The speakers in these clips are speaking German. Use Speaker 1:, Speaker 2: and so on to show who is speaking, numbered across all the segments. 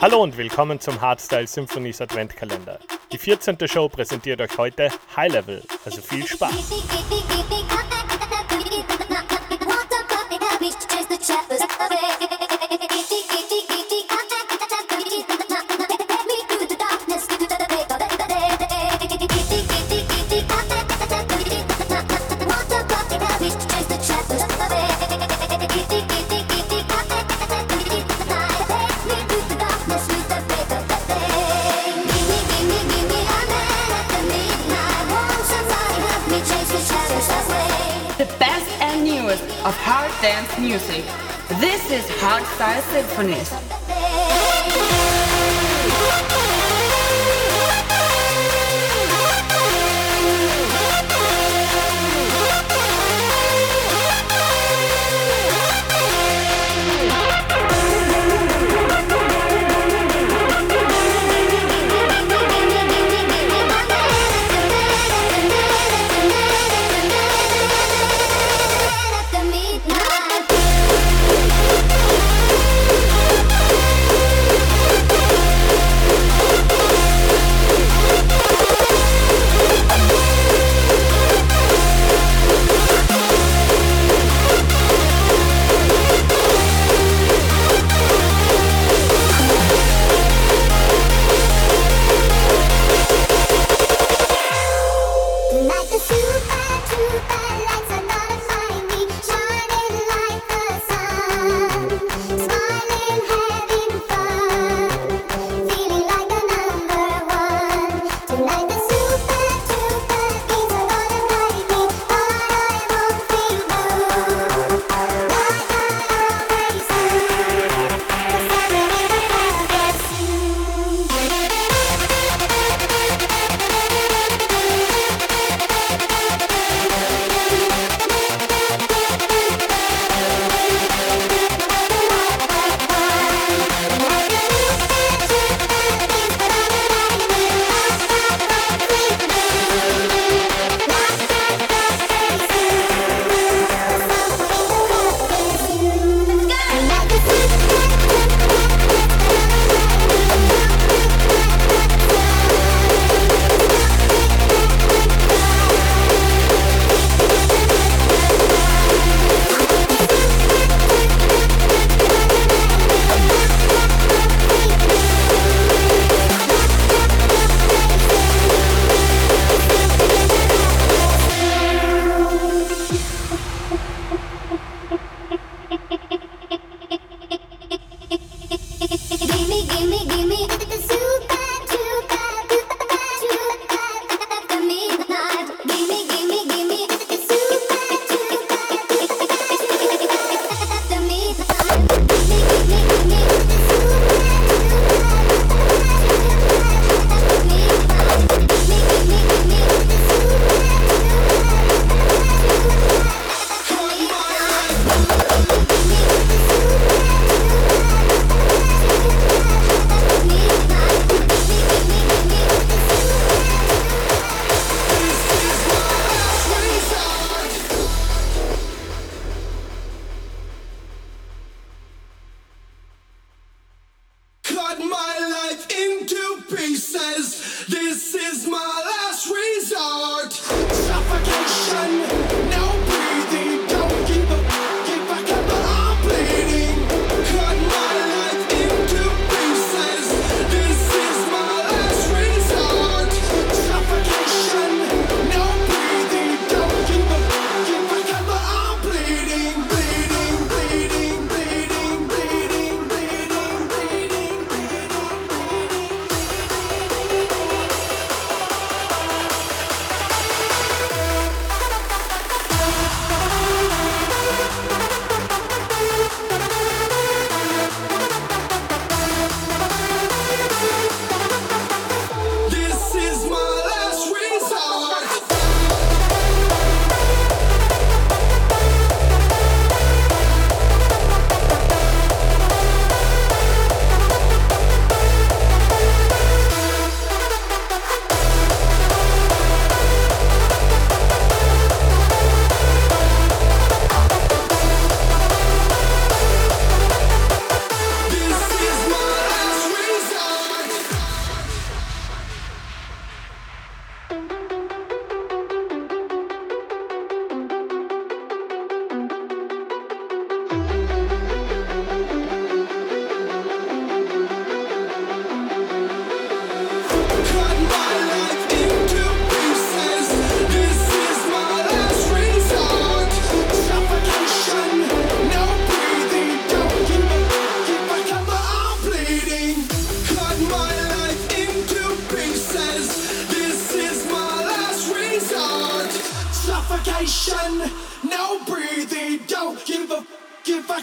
Speaker 1: Hallo und willkommen zum Hardstyle Symphonies Adventkalender. Die 14. Show präsentiert euch heute High Level, also viel Spaß.
Speaker 2: of hard dance music. This is Hardstyle Symphonies.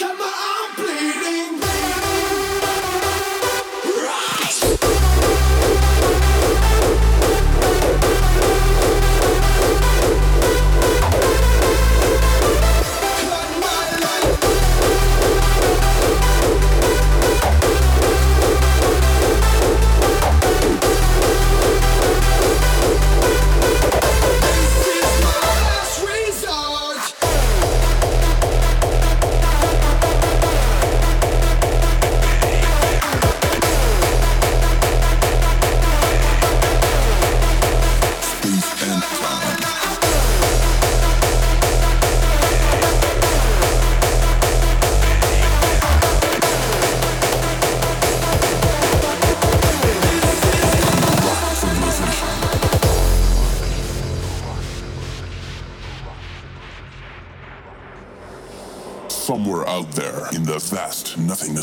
Speaker 2: got my arm bleeding.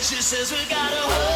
Speaker 2: She says we gotta hold.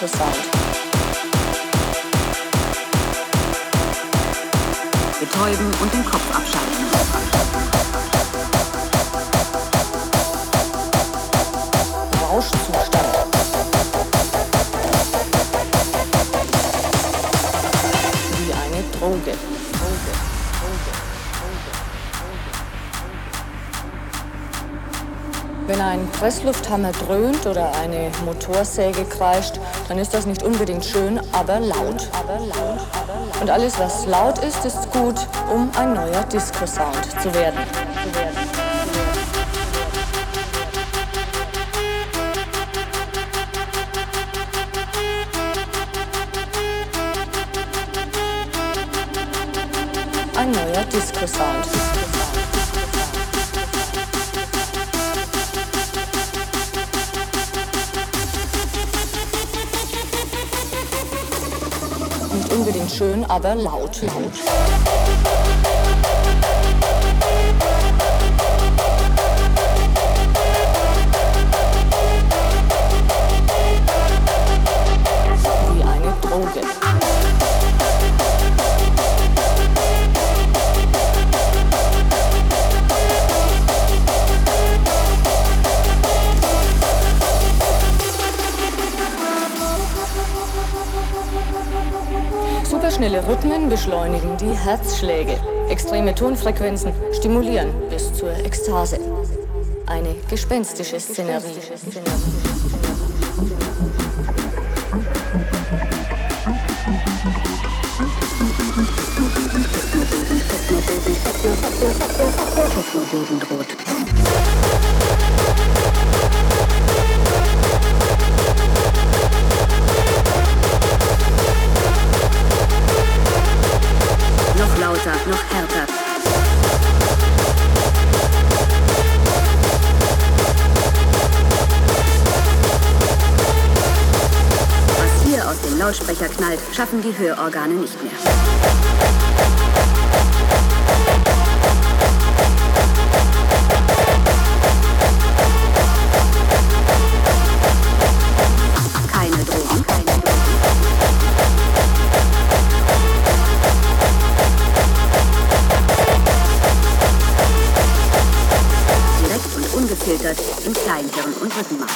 Speaker 2: prophesied.
Speaker 3: Presslufthammer dröhnt oder eine Motorsäge kreischt, dann ist das nicht unbedingt schön, aber laut. Und alles, was laut ist, ist gut, um ein neuer Disco-Sound zu werden. Ein neuer Disco-Sound. Schön, aber laut. laut. Beschleunigen die Herzschläge. Extreme Tonfrequenzen stimulieren bis zur Ekstase. Eine gespenstische Szenerie. Techno
Speaker 4: Knallt, schaffen die Hörorgane nicht mehr. ungefiltert im Kleinhirn und Rückenmark.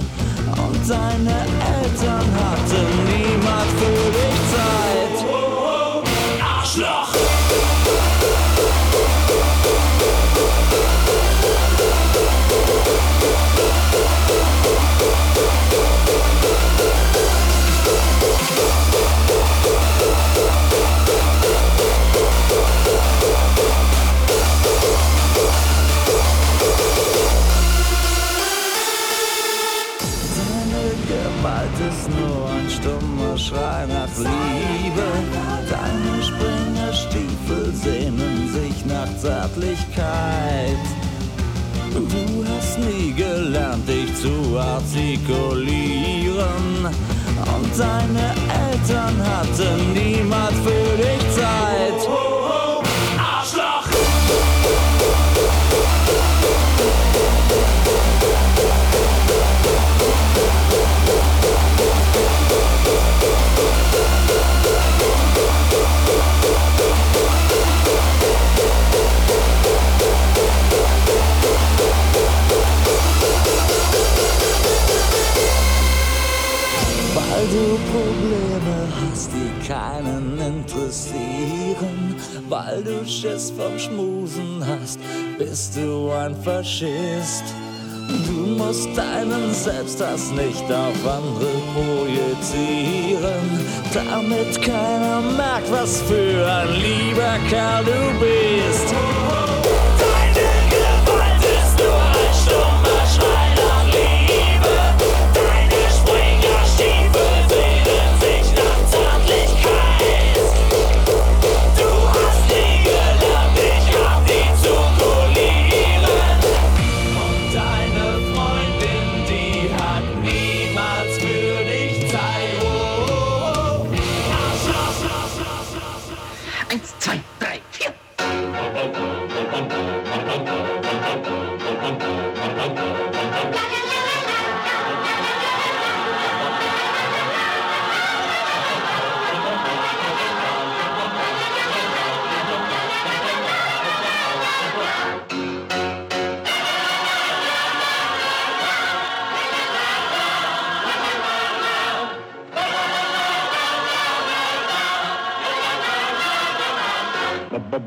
Speaker 5: Und deine Eltern hatten niemand für dich artikulieren. Und deine Eltern hatten niemand für dich Zeit. Du Probleme hast, die keinen interessieren. Weil du Schiss vom Schmusen hast, bist du ein Faschist. Du musst deinen Selbsthass nicht auf andere projizieren, damit keiner merkt, was für ein lieber Kerl du bist.
Speaker 6: Eins, zwei, drei, vier.